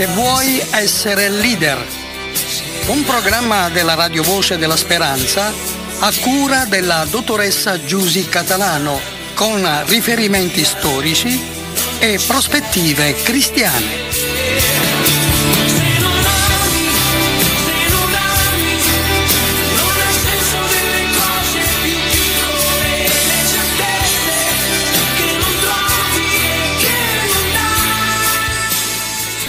Se vuoi essere leader, un programma della Radio Voce della Speranza a cura della dottoressa Giusy Catalano con riferimenti storici e prospettive cristiane.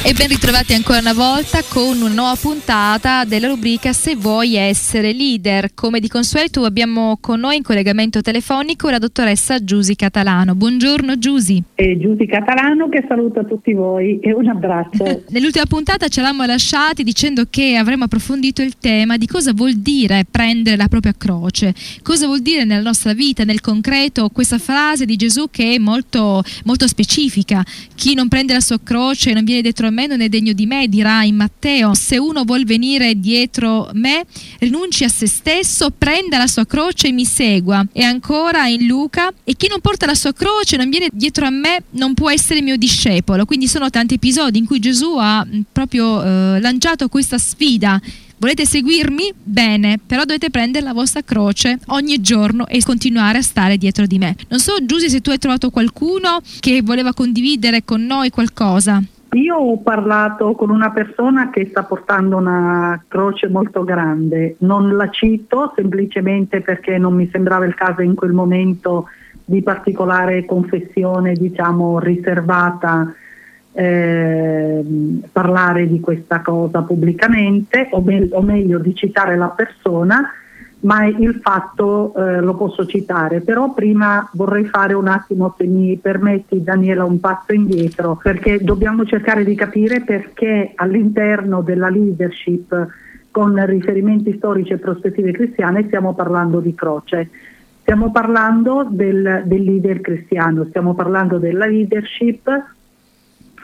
E ben ritrovati ancora una volta con una nuova puntata della rubrica Se vuoi essere leader. Come di consueto abbiamo con noi in collegamento telefonico la dottoressa Giusy Catalano. Buongiorno Giusy. e Giusy Catalano che saluta tutti voi e un abbraccio. Nell'ultima puntata ci eravamo lasciati dicendo che avremmo approfondito il tema di cosa vuol dire prendere la propria croce, cosa vuol dire nella nostra vita, nel concreto, questa frase di Gesù che è molto, molto specifica. Chi non prende la sua croce e non viene dietro a me non è degno di me, dirà in Matteo. Se uno vuol venire dietro me, rinunci a se stesso, prenda la sua croce e mi segua. E ancora in Luca, e chi non porta la sua croce non viene dietro a me non può essere mio discepolo. Quindi sono tanti episodi in cui Gesù ha mh, proprio eh, lanciato questa sfida. Volete seguirmi? Bene, però dovete prendere la vostra croce ogni giorno e continuare a stare dietro di me. Non so, Giusy, se tu hai trovato qualcuno che voleva condividere con noi qualcosa. Io ho parlato con una persona che sta portando una croce molto grande, non la cito semplicemente perché non mi sembrava il caso in quel momento di particolare confessione, diciamo, riservata ehm, parlare di questa cosa pubblicamente o, me- o meglio di citare la persona, ma il fatto eh, lo posso citare, però prima vorrei fare un attimo, se mi permetti Daniela, un passo indietro, perché dobbiamo cercare di capire perché all'interno della leadership con riferimenti storici e prospettive cristiane stiamo parlando di croce. Stiamo parlando del, del leader cristiano, stiamo parlando della leadership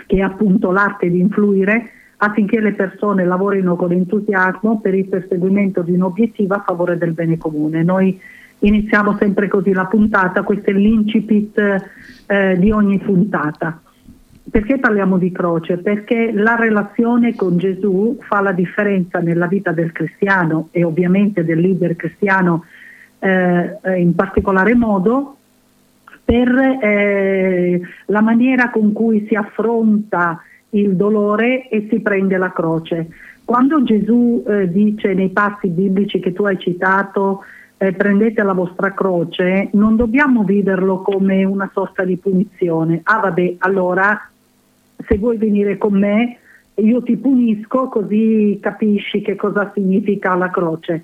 che è appunto l'arte di influire affinché le persone lavorino con entusiasmo per il perseguimento di un obiettivo a favore del bene comune. Noi iniziamo sempre così la puntata, questo è l'incipit eh, di ogni puntata. Perché parliamo di croce? Perché la relazione con Gesù fa la differenza nella vita del cristiano e ovviamente del leader cristiano eh, in particolare modo per eh, la maniera con cui si affronta il dolore e si prende la croce. Quando Gesù eh, dice nei passi biblici che tu hai citato eh, prendete la vostra croce, non dobbiamo viverlo come una sorta di punizione. Ah vabbè, allora se vuoi venire con me io ti punisco così capisci che cosa significa la croce.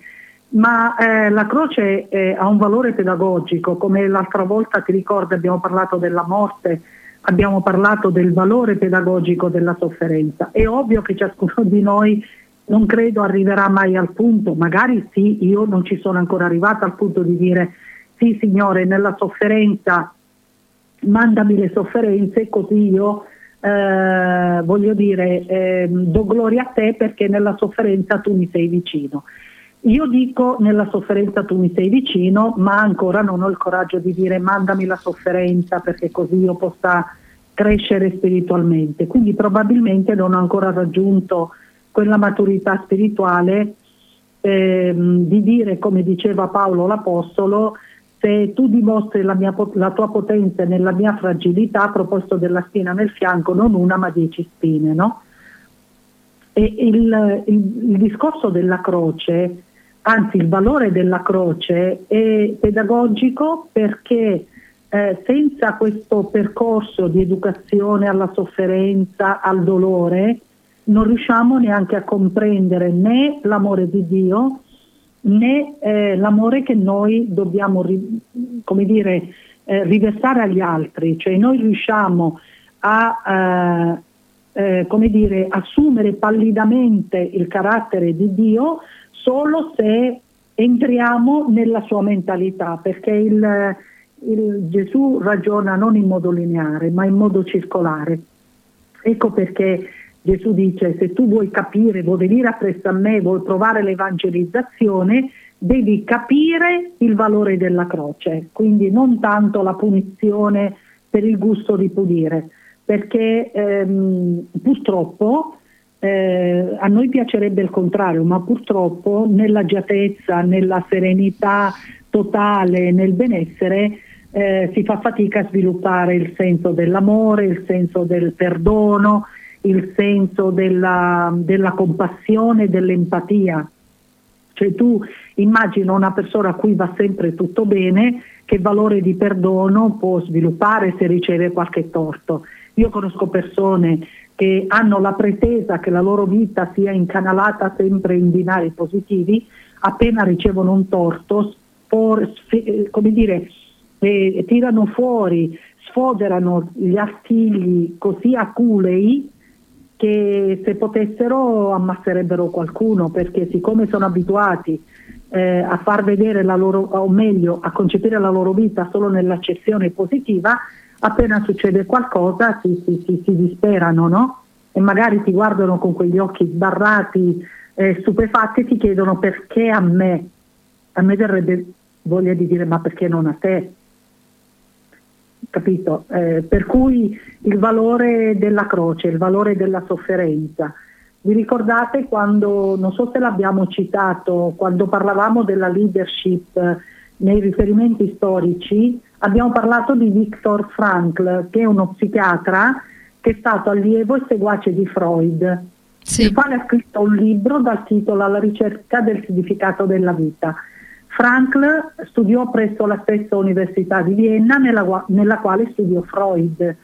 Ma eh, la croce eh, ha un valore pedagogico, come l'altra volta ti ricordi abbiamo parlato della morte, abbiamo parlato del valore pedagogico della sofferenza. È ovvio che ciascuno di noi non credo arriverà mai al punto, magari sì, io non ci sono ancora arrivata al punto di dire sì Signore, nella sofferenza mandami le sofferenze così io eh, voglio dire eh, do gloria a te perché nella sofferenza tu mi sei vicino. Io dico nella sofferenza tu mi sei vicino, ma ancora non ho il coraggio di dire mandami la sofferenza perché così io possa crescere spiritualmente. Quindi probabilmente non ho ancora raggiunto quella maturità spirituale ehm, di dire, come diceva Paolo l'Apostolo, se tu dimostri la, mia, la tua potenza nella mia fragilità, a proposito della spina nel fianco, non una ma dieci spine. No? E il, il, il discorso della croce anzi il valore della croce è pedagogico perché eh, senza questo percorso di educazione alla sofferenza, al dolore, non riusciamo neanche a comprendere né l'amore di Dio né eh, l'amore che noi dobbiamo come dire, eh, riversare agli altri, cioè noi riusciamo a eh, eh, come dire, assumere pallidamente il carattere di Dio solo se entriamo nella sua mentalità, perché il, il Gesù ragiona non in modo lineare, ma in modo circolare. Ecco perché Gesù dice se tu vuoi capire, vuoi venire appresso a me, vuoi provare l'evangelizzazione, devi capire il valore della croce, quindi non tanto la punizione per il gusto di punire, perché ehm, purtroppo eh, a noi piacerebbe il contrario, ma purtroppo nell'agiatezza, nella serenità totale, nel benessere, eh, si fa fatica a sviluppare il senso dell'amore, il senso del perdono, il senso della, della compassione, dell'empatia. Cioè tu immagina una persona a cui va sempre tutto bene, che valore di perdono può sviluppare se riceve qualche torto. Io conosco persone che hanno la pretesa che la loro vita sia incanalata sempre in binari positivi, appena ricevono un torto, spor, come dire, eh, tirano fuori, sfoderano gli artigli così aculei che se potessero ammasserebbero qualcuno perché siccome sono abituati eh, a far vedere la loro, o meglio a concepire la loro vita solo nell'accezione positiva, appena succede qualcosa si, si, si, si disperano no? e magari ti guardano con quegli occhi sbarrati, eh, stupefatti e ti chiedono perché a me, a me verrebbe voglia di dire ma perché non a te? capito? Eh, per cui il valore della croce, il valore della sofferenza. Vi ricordate quando, non so se l'abbiamo citato, quando parlavamo della leadership eh, nei riferimenti storici, abbiamo parlato di Viktor Frankl, che è uno psichiatra che è stato allievo e seguace di Freud, sì. il quale ha scritto un libro dal titolo Alla ricerca del significato della vita. Frankl studiò presso la stessa Università di Vienna nella, nella quale studiò Freud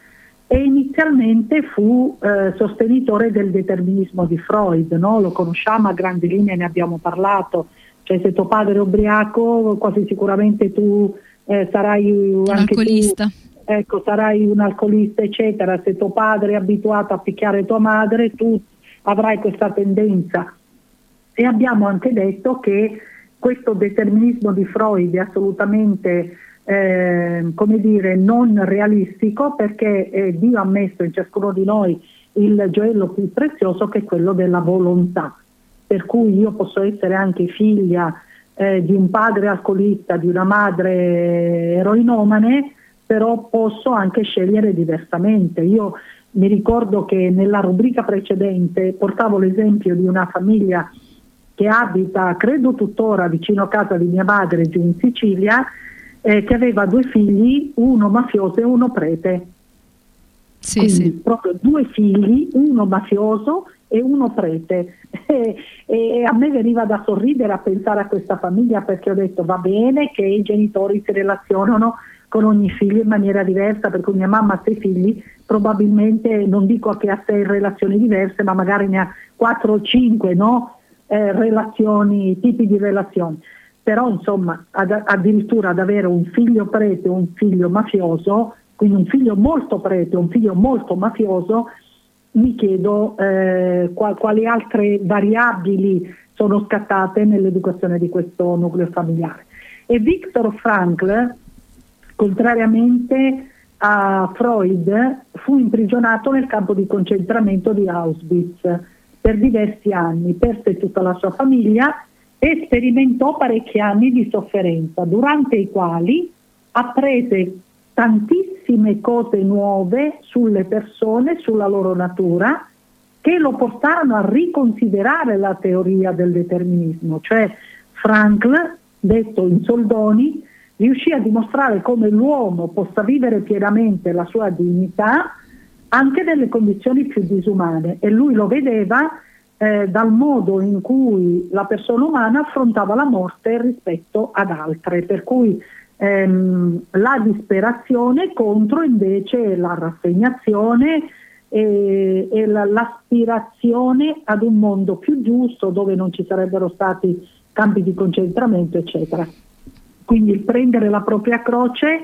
e inizialmente fu eh, sostenitore del determinismo di Freud, no? lo conosciamo a grandi linee, ne abbiamo parlato, cioè se tuo padre è ubriaco quasi sicuramente tu eh, sarai un anche alcolista. Tu, ecco, sarai un alcolista eccetera, se tuo padre è abituato a picchiare tua madre tu avrai questa tendenza. E abbiamo anche detto che questo determinismo di Freud è assolutamente eh, come dire, non realistico perché eh, Dio ha messo in ciascuno di noi il gioiello più prezioso che è quello della volontà. Per cui io posso essere anche figlia eh, di un padre alcolista, di una madre eroinomane, però posso anche scegliere diversamente. Io mi ricordo che nella rubrica precedente portavo l'esempio di una famiglia che abita, credo tuttora, vicino a casa di mia madre giù in Sicilia, eh, che aveva due figli, uno mafioso e uno prete. Sì, sì. proprio due figli, uno mafioso e uno prete. E, e, a me veniva da sorridere a pensare a questa famiglia perché ho detto va bene che i genitori si relazionano con ogni figlio in maniera diversa, perché mia mamma ha sei figli, probabilmente non dico che ha sei relazioni diverse, ma magari ne ha quattro o cinque, no? eh, relazioni, tipi di relazioni. Però insomma ad, addirittura ad avere un figlio prete e un figlio mafioso, quindi un figlio molto prete un figlio molto mafioso, mi chiedo eh, qual, quali altre variabili sono scattate nell'educazione di questo nucleo familiare. E Viktor Frankl, contrariamente a Freud, fu imprigionato nel campo di concentramento di Auschwitz per diversi anni, perse tutta la sua famiglia e sperimentò parecchi anni di sofferenza, durante i quali apprese tantissime cose nuove sulle persone, sulla loro natura, che lo portarono a riconsiderare la teoria del determinismo, cioè Frankl, detto in soldoni, riuscì a dimostrare come l'uomo possa vivere pienamente la sua dignità anche nelle condizioni più disumane. E lui lo vedeva eh, dal modo in cui la persona umana affrontava la morte rispetto ad altre, per cui ehm, la disperazione contro invece la rassegnazione e, e la, l'aspirazione ad un mondo più giusto dove non ci sarebbero stati campi di concentramento, eccetera. Quindi prendere la propria croce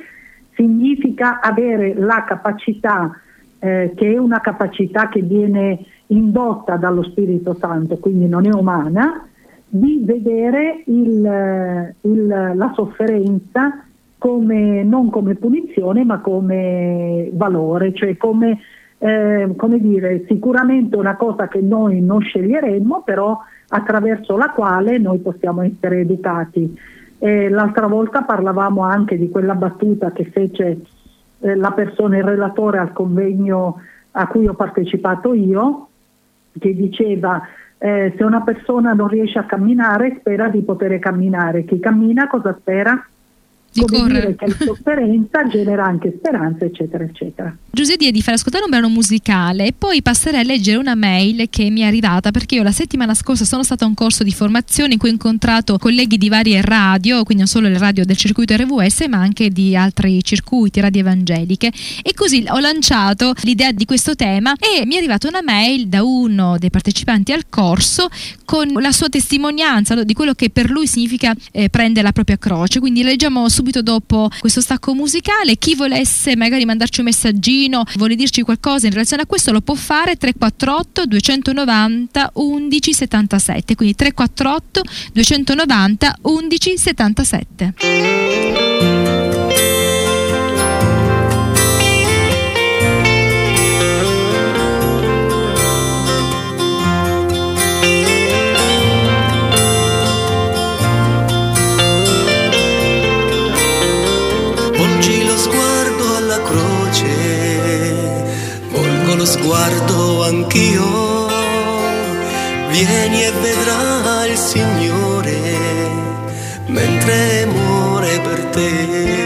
significa avere la capacità eh, che è una capacità che viene indotta dallo Spirito Santo, quindi non è umana, di vedere il, il, la sofferenza come, non come punizione ma come valore, cioè come, eh, come dire, sicuramente una cosa che noi non sceglieremmo, però attraverso la quale noi possiamo essere educati. Eh, l'altra volta parlavamo anche di quella battuta che fece eh, la persona, il relatore al convegno a cui ho partecipato io, che diceva eh, se una persona non riesce a camminare spera di poter camminare, chi cammina cosa spera? Di come che la sofferenza genera anche speranza, eccetera, eccetera. Giuseppe di far ascoltare un brano musicale e poi passerei a leggere una mail che mi è arrivata perché io la settimana scorsa sono stata a un corso di formazione in cui ho incontrato colleghi di varie radio, quindi non solo le radio del circuito RVS ma anche di altri circuiti, radio evangeliche e così ho lanciato l'idea di questo tema e mi è arrivata una mail da uno dei partecipanti al corso con la sua testimonianza di quello che per lui significa eh, prendere la propria croce, quindi leggiamo subito dopo questo stacco musicale, chi volesse magari mandarci un messaggino, vuole dirci qualcosa in relazione a questo lo può fare. 348 290 11 77, quindi 348 290 11 sguardo anch'io. Vieni e vedrà il Signore mentre muore per te.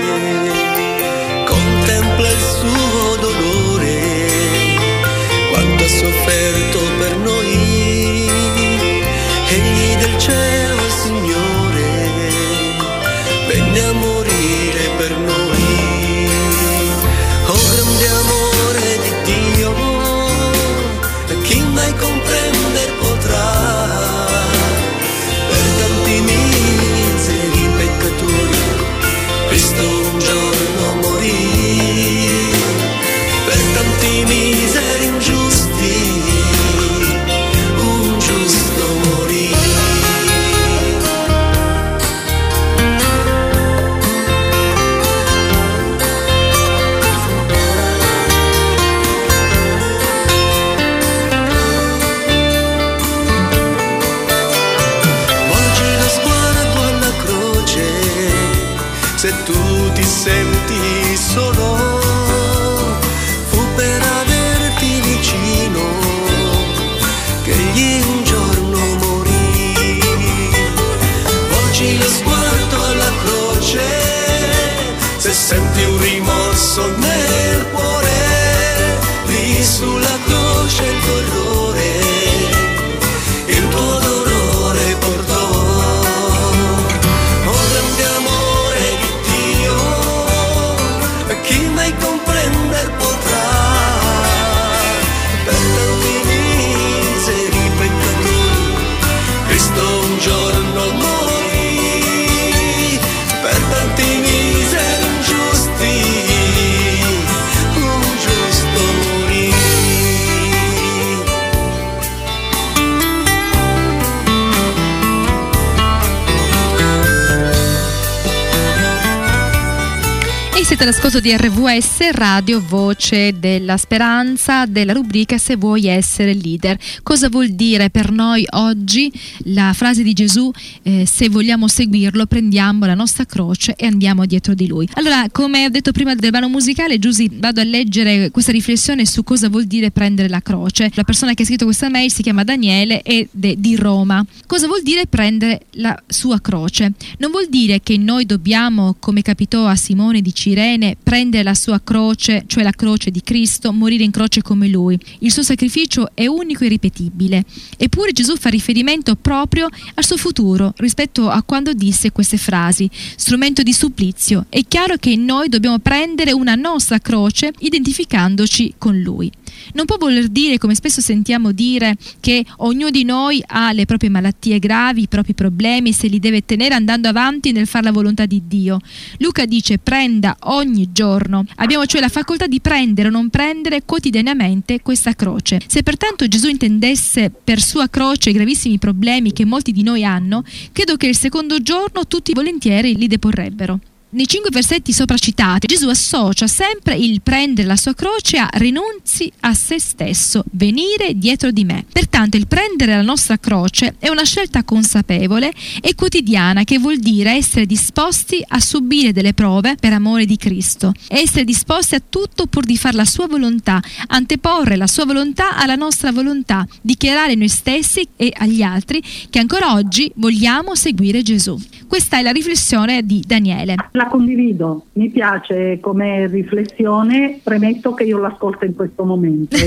Siete all'ascolto di RVS, Radio Voce della Speranza, della rubrica Se vuoi essere leader. Cosa vuol dire per noi oggi la frase di Gesù, eh, se vogliamo seguirlo prendiamo la nostra croce e andiamo dietro di lui. Allora, come ho detto prima del brano musicale, Giusy, vado a leggere questa riflessione su cosa vuol dire prendere la croce. La persona che ha scritto questa mail si chiama Daniele ed è di Roma. Cosa vuol dire prendere la sua croce? Non vuol dire che noi dobbiamo, come capitò a Simone di Cirene, prendere la sua croce, cioè la croce di Cristo, morire in croce come lui. Il suo sacrificio è unico e ripetibile. Eppure Gesù fa riferimento proprio al suo futuro rispetto a quando disse queste frasi, strumento di supplizio. È chiaro che noi dobbiamo prendere una nostra croce identificandoci con lui. Non può voler dire, come spesso sentiamo dire, che ognuno di noi ha le proprie malattie gravi, i propri problemi, se li deve tenere andando avanti nel fare la volontà di Dio. Luca dice prenda ogni giorno. Abbiamo cioè la facoltà di prendere o non prendere quotidianamente questa croce. Se pertanto Gesù intendesse per sua croce i gravissimi problemi che molti di noi hanno, credo che il secondo giorno tutti volentieri li deporrebbero. Nei cinque versetti sopra citati, Gesù associa sempre il prendere la sua croce a rinunzi a se stesso, venire dietro di me. Pertanto il prendere la nostra croce è una scelta consapevole e quotidiana che vuol dire essere disposti a subire delle prove per amore di Cristo, essere disposti a tutto pur di fare la sua volontà, anteporre la sua volontà alla nostra volontà, dichiarare noi stessi e agli altri che ancora oggi vogliamo seguire Gesù. Questa è la riflessione di Daniele. La condivido, mi piace come riflessione, premetto che io l'ascolto in questo momento,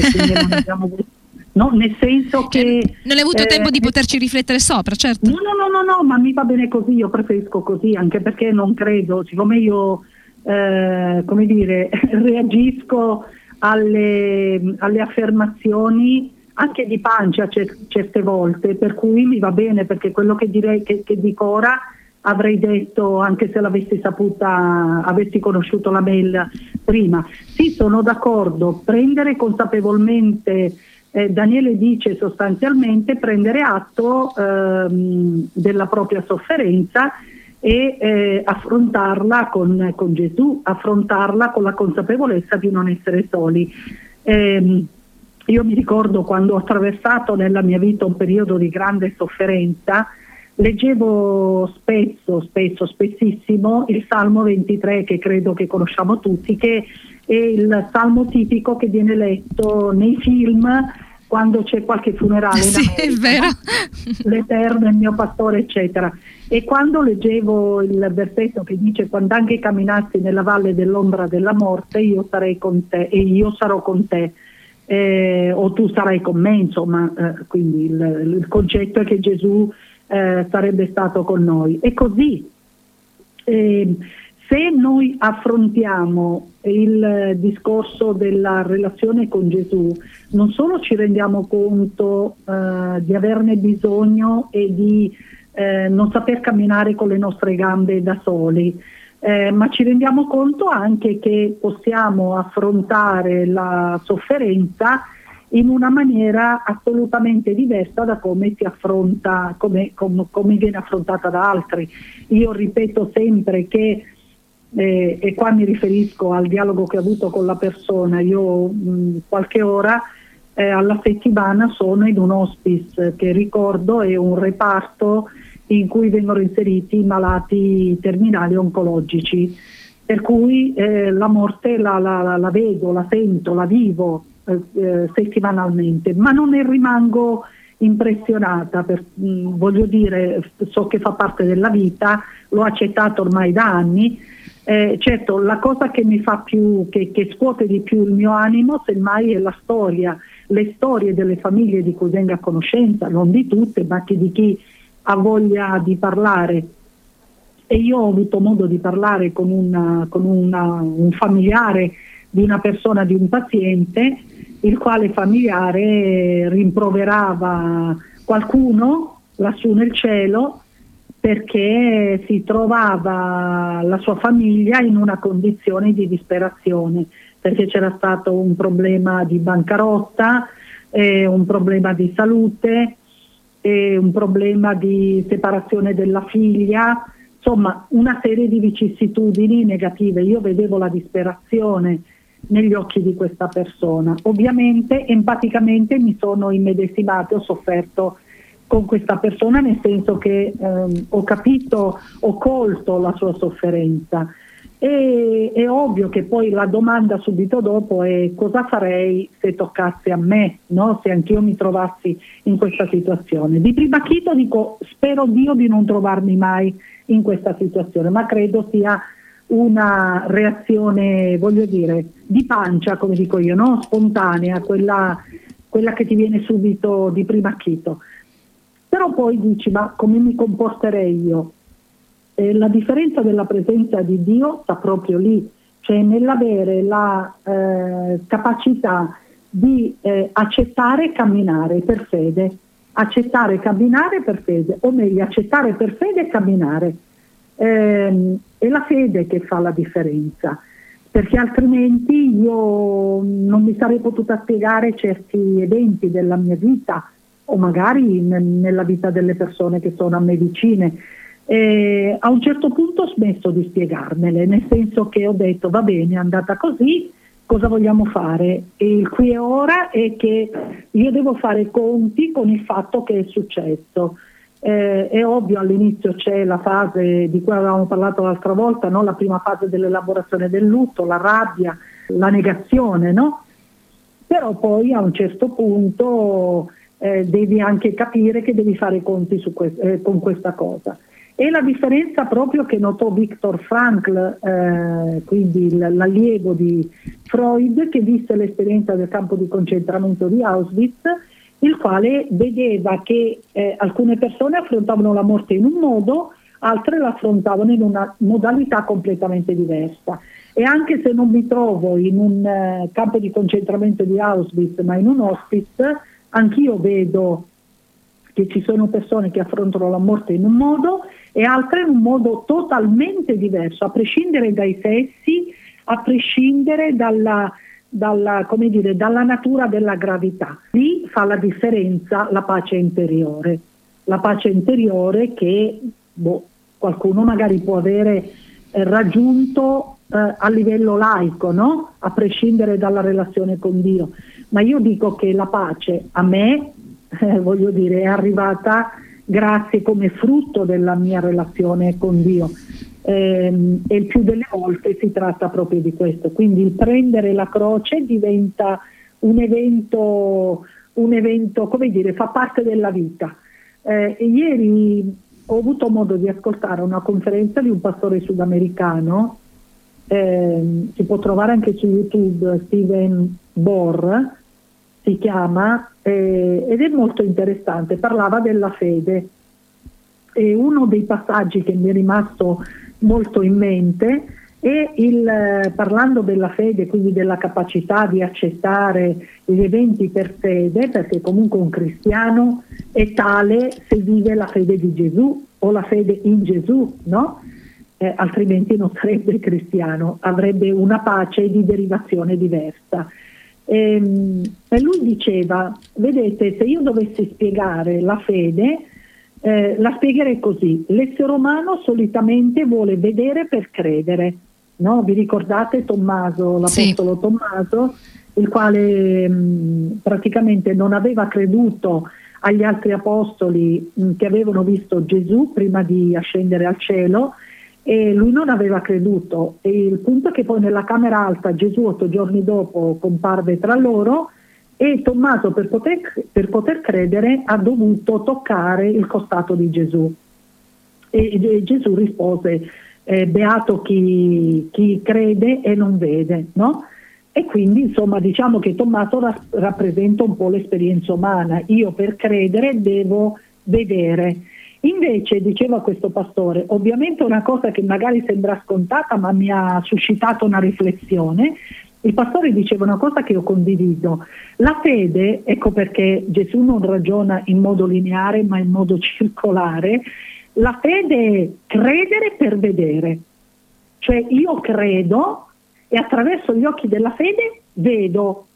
no, nel senso Cioè, che... non hai avuto eh, tempo di poterci riflettere sopra, certo. No, no, no, no, no, ma mi va bene così, io preferisco così, anche perché non credo, siccome io, eh, come dire, reagisco alle, alle affermazioni anche di pancia cer- certe volte, per cui mi va bene, perché quello che direi che, che dico ora avrei detto anche se l'avessi saputa, avessi conosciuto la mail prima. Sì, sono d'accordo, prendere consapevolmente, eh, Daniele dice sostanzialmente prendere atto ehm, della propria sofferenza e eh, affrontarla con, con Gesù, affrontarla con la consapevolezza di non essere soli. Ehm, io mi ricordo quando ho attraversato nella mia vita un periodo di grande sofferenza, leggevo spesso, spesso, spessissimo il Salmo 23 che credo che conosciamo tutti, che è il salmo tipico che viene letto nei film quando c'è qualche funerale in Sì, è America, no? l'Eterno, il mio pastore, eccetera. E quando leggevo il versetto che dice quando anche camminassi nella valle dell'ombra della morte, io sarei con te e io sarò con te. eh, o tu sarai con me, insomma, eh, quindi il, il concetto è che Gesù eh, sarebbe stato con noi. E così, eh, se noi affrontiamo il discorso della relazione con Gesù, non solo ci rendiamo conto eh, di averne bisogno e di eh, non saper camminare con le nostre gambe da soli, eh, ma ci rendiamo conto anche che possiamo affrontare la sofferenza in una maniera assolutamente diversa da come affronta, come, com- come viene affrontata da altri. Io ripeto sempre che, eh, e qua mi riferisco al dialogo che ho avuto con la persona, io mh, qualche ora eh, alla settimana sono in un hospice che ricordo è un reparto in cui vengono inseriti i malati terminali oncologici, per cui eh, la morte la, la- la vedo, la sento, la vivo eh, eh, settimanalmente, ma non ne rimango impressionata, per- mh, voglio dire, so che fa parte della vita, l'ho accettato ormai da anni. Eh, certo, la cosa che mi fa più, che, che scuote di più il mio animo, semmai è la storia, le storie delle famiglie di cui vengo a conoscenza, non di tutte, ma che di chi ha voglia di parlare. E io ho avuto modo di parlare con, una- con una- un familiare di una persona, di un paziente, il quale familiare rimproverava qualcuno lassù nel cielo perché si trovava la sua famiglia in una condizione di disperazione, perché c'era stato un problema di bancarotta, eh, un problema di salute, eh, un problema di separazione della figlia, insomma una serie di vicissitudini negative. Io vedevo la disperazione negli occhi di questa persona. Ovviamente empaticamente mi sono immedesimata, ho sofferto con questa persona nel senso che ehm, ho capito, ho colto la sua sofferenza. E, è ovvio che poi la domanda subito dopo è cosa farei se toccasse a me, no? se anch'io mi trovassi in questa situazione. Di prima acchito dico spero Dio di non trovarmi mai in questa situazione, ma credo sia una reazione, voglio dire, di pancia, come dico io, no? spontanea, quella, quella che ti viene subito di prima acchito. Però poi dici, ma come mi comporterei io? Eh, la differenza della presenza di Dio sta proprio lì, cioè nell'avere la eh, capacità di eh, accettare e camminare per fede, accettare e camminare per fede, o meglio, accettare per fede e camminare. Ehm, è la fede che fa la differenza, perché altrimenti io non mi sarei potuta spiegare certi eventi della mia vita o magari ne- nella vita delle persone che sono a me vicine. E a un certo punto ho smesso di spiegarmele, nel senso che ho detto va bene, è andata così, cosa vogliamo fare? E il qui e ora è che io devo fare conti con il fatto che è successo. Eh, è ovvio all'inizio c'è la fase di cui avevamo parlato l'altra volta, no? la prima fase dell'elaborazione del lutto, la rabbia, la negazione, no? però poi a un certo punto eh, devi anche capire che devi fare i conti que- eh, con questa cosa. E la differenza proprio che notò Viktor Frankl, eh, quindi l'allievo di Freud, che visse l'esperienza del campo di concentramento di Auschwitz, il quale vedeva che eh, alcune persone affrontavano la morte in un modo, altre la affrontavano in una modalità completamente diversa. E anche se non mi trovo in un eh, campo di concentramento di Auschwitz, ma in un hospice, anch'io vedo che ci sono persone che affrontano la morte in un modo e altre in un modo totalmente diverso, a prescindere dai sessi, a prescindere dalla, dalla, dire, dalla natura della gravità. Lì fa la differenza la pace interiore, la pace interiore che boh, qualcuno magari può avere eh, raggiunto eh, a livello laico, no? a prescindere dalla relazione con Dio. Ma io dico che la pace a me eh, voglio dire, è arrivata grazie come frutto della mia relazione con Dio. Eh, e il più delle volte si tratta proprio di questo. Quindi il prendere la croce diventa un evento, un evento come dire, fa parte della vita. Eh, ieri ho avuto modo di ascoltare una conferenza di un pastore sudamericano, eh, si può trovare anche su YouTube, Steven Borr, si chiama, eh, ed è molto interessante, parlava della fede. E uno dei passaggi che mi è rimasto molto in mente è il, eh, parlando della fede, quindi della capacità di accettare gli eventi per fede, perché comunque un cristiano è tale se vive la fede di Gesù o la fede in Gesù, no? Eh, altrimenti non sarebbe cristiano, avrebbe una pace di derivazione diversa. E, ehm, e lui diceva, vedete, se io dovessi spiegare la fede, eh, la spiegherei così. L'essere umano solitamente vuole vedere per credere. No? Vi ricordate Tommaso, l'apostolo sì. Tommaso, il quale mh, praticamente non aveva creduto agli altri apostoli mh, che avevano visto Gesù prima di ascendere al cielo e lui non aveva creduto e il punto è che poi nella camera alta Gesù otto giorni dopo comparve tra loro e Tommaso per poter, per poter credere ha dovuto toccare il costato di Gesù. E, e Gesù rispose eh, beato chi, chi, crede e non vede no? e quindi insomma diciamo che Tommaso ra- rappresenta un po' l'esperienza umana. Io per credere devo vedere. Invece, diceva questo pastore, ovviamente una cosa che magari sembra scontata ma mi ha suscitato una riflessione, il pastore diceva una cosa che io condivido, la fede, ecco perché Gesù non ragiona in modo lineare ma in modo circolare, la fede è credere per vedere, cioè io credo e attraverso gli occhi della fede vedo,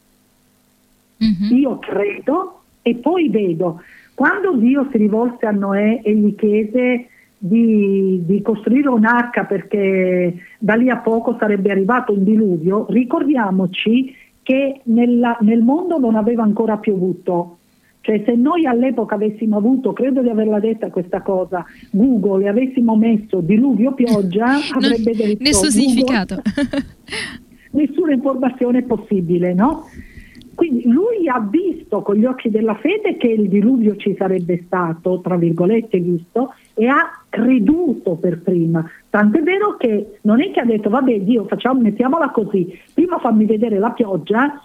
mm-hmm. io credo e poi vedo. Quando Dio si rivolse a Noè e gli chiese di, di, costruire un'arca perché da lì a poco sarebbe arrivato un diluvio, ricordiamoci che nella, nel mondo non aveva ancora piovuto. Cioè se noi all'epoca avessimo avuto, credo di averla detta questa cosa, Google e avessimo messo diluvio pioggia, avrebbe detto nessun significato. nessuna informazione possibile, no? Quindi lui ha visto con gli occhi della fede che il diluvio ci sarebbe stato, tra virgolette visto, e ha creduto per prima. Tant'è vero che non è che ha detto vabbè Dio facciamo, mettiamola così, prima fammi vedere la pioggia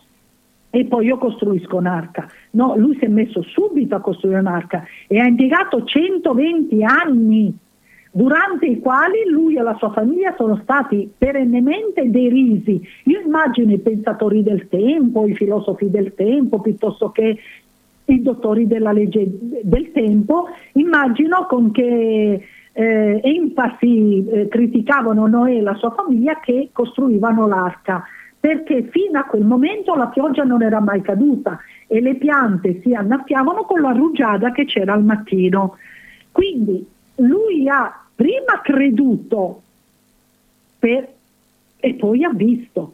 e poi io costruisco un'arca. No, lui si è messo subito a costruire un'arca e ha impiegato 120 anni durante i quali lui e la sua famiglia sono stati perennemente derisi. Io immagino i pensatori del tempo, i filosofi del tempo, piuttosto che i dottori della legge del tempo, immagino con che eh, enfasi eh, criticavano Noè e la sua famiglia che costruivano l'arca, perché fino a quel momento la pioggia non era mai caduta e le piante si annaffiavano con la rugiada che c'era al mattino. Quindi lui ha prima creduto per- e poi ha visto.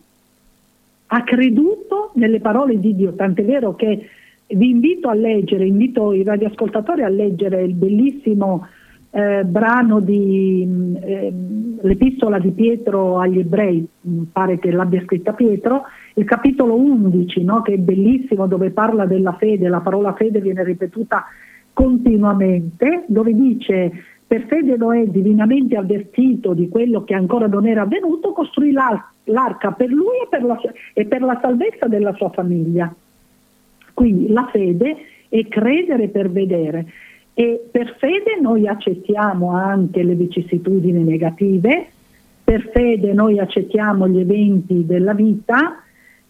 Ha creduto nelle parole di Dio, tant'è vero che vi invito a leggere, invito i radioascoltatori a leggere il bellissimo eh, brano di mh, ehm, l'epistola di Pietro agli ebrei, mh, pare che l'abbia scritta Pietro, il capitolo 11, no, che è bellissimo, dove parla della fede, la parola fede viene ripetuta continuamente, dove dice per fede Noè, divinamente avvertito di quello che ancora non era avvenuto, costruì l'ar- l'arca per lui e per, la, e per la salvezza della sua famiglia. Quindi la fede è credere per vedere e per fede noi accettiamo anche le vicissitudini negative, per fede noi accettiamo gli eventi della vita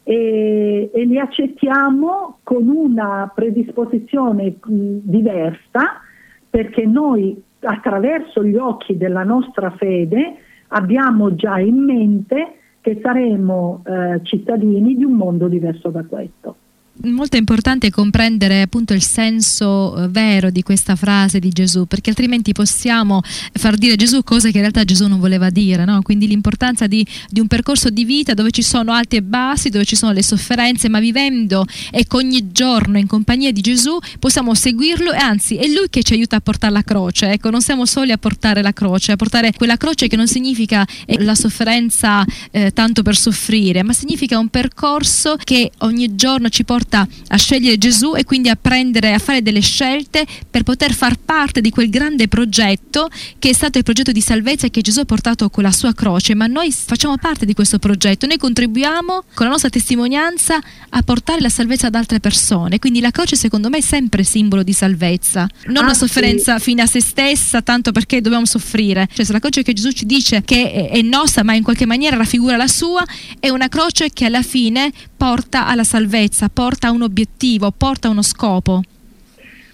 e, e li accettiamo con una predisposizione mh, diversa perché noi attraverso gli occhi della nostra fede abbiamo già in mente che saremo eh, cittadini di un mondo diverso da questo. Molto importante comprendere appunto il senso eh, vero di questa frase di Gesù, perché altrimenti possiamo far dire a Gesù cose che in realtà Gesù non voleva dire, no? Quindi l'importanza di, di un percorso di vita dove ci sono alti e bassi, dove ci sono le sofferenze, ma vivendo e che ogni giorno in compagnia di Gesù possiamo seguirlo e anzi è Lui che ci aiuta a portare la croce, ecco, non siamo soli a portare la croce, a portare quella croce che non significa eh, la sofferenza eh, tanto per soffrire, ma significa un percorso che ogni giorno ci porta a scegliere Gesù e quindi a prendere, a fare delle scelte per poter far parte di quel grande progetto che è stato il progetto di salvezza che Gesù ha portato con la sua croce, ma noi facciamo parte di questo progetto, noi contribuiamo con la nostra testimonianza a portare la salvezza ad altre persone, quindi la croce secondo me è sempre simbolo di salvezza, non una Ah, sì. sofferenza fine a se stessa tanto perché dobbiamo soffrire, cioè se la croce che Gesù ci dice che è nostra ma in qualche maniera raffigura la sua, è una croce che alla fine porta alla salvezza, porta a un obiettivo, porta a uno scopo.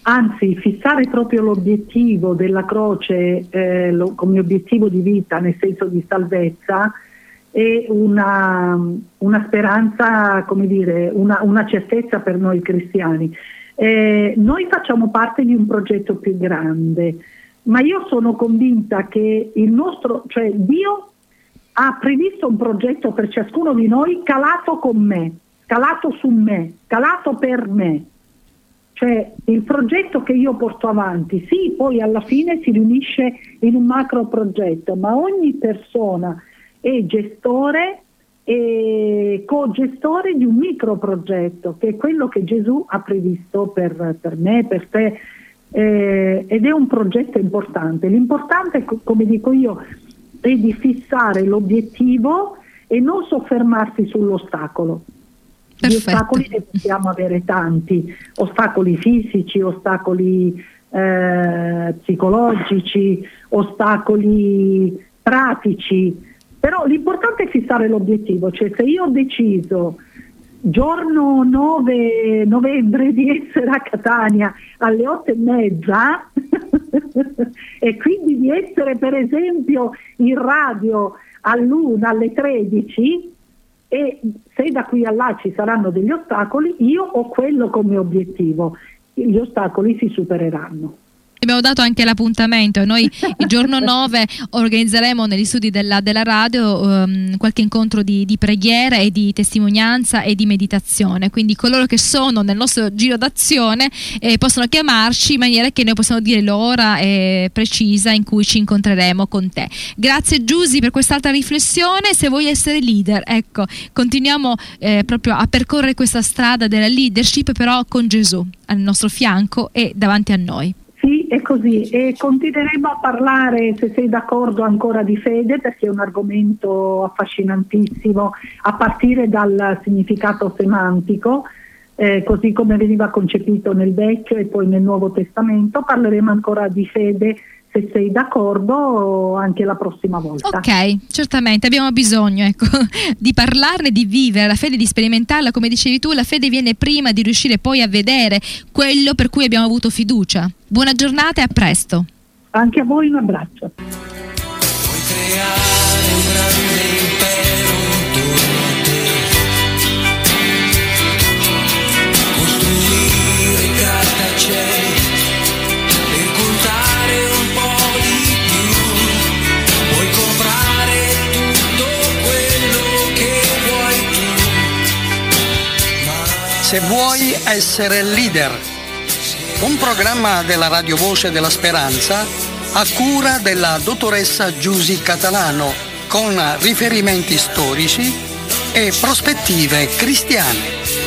Anzi, fissare proprio l'obiettivo della croce eh, lo- come obiettivo di vita, nel senso di salvezza, è una, una speranza, come dire, una, una certezza per noi cristiani. Eh, noi facciamo parte di un progetto più grande, ma io sono convinta che il nostro, cioè Dio ha previsto un progetto per ciascuno di noi calato con me, calato su me, calato per me. Cioè il progetto che io porto avanti, sì, poi alla fine si riunisce in un macro progetto, ma ogni persona è gestore e co-gestore di un micro progetto, che è quello che Gesù ha previsto per, per me, per te, eh, ed è un progetto importante. L'importante, co- come dico io, è di fissare l'obiettivo e non soffermarsi sull'ostacolo. Perfetto. ostacoli ne possiamo avere tanti, ostacoli fisici, ostacoli eh, psicologici, ostacoli pratici, però l'importante è fissare l'obiettivo, cioè se io ho deciso giorno 9 novembre di essere a Catania alle 8 e mezza e quindi di essere per esempio in radio all'una alle 13 e se da qui a là ci saranno degli ostacoli, io ho quello come obiettivo, gli ostacoli si supereranno. Abbiamo dato anche l'appuntamento, noi il giorno 9 organizzeremo negli studi della, della radio ehm, qualche incontro di, di preghiera e di testimonianza e di meditazione, quindi coloro che sono nel nostro giro d'azione eh, possono chiamarci in maniera che noi possiamo dire l'ora eh, precisa in cui ci incontreremo con te. Grazie Giusy per quest'altra riflessione, se vuoi essere leader, ecco, continuiamo eh, proprio a percorrere questa strada della leadership però con Gesù al nostro fianco e davanti a noi. Sì, è così e continueremo a parlare, se sei d'accordo, ancora di fede perché è un argomento affascinantissimo a partire dal significato semantico, eh, così come veniva concepito nel Vecchio e poi nel Nuovo Testamento. Parleremo ancora di fede, se sei d'accordo, anche la prossima volta. Ok, certamente abbiamo bisogno ecco, di parlarne, di vivere la fede, di sperimentarla, come dicevi tu, la fede viene prima di riuscire poi a vedere quello per cui abbiamo avuto fiducia. Buona giornata e a presto. Anche a voi un abbraccio. Se vuoi essere leader, un programma della Radio Voce della Speranza a cura della dottoressa Giusy Catalano con riferimenti storici e prospettive cristiane.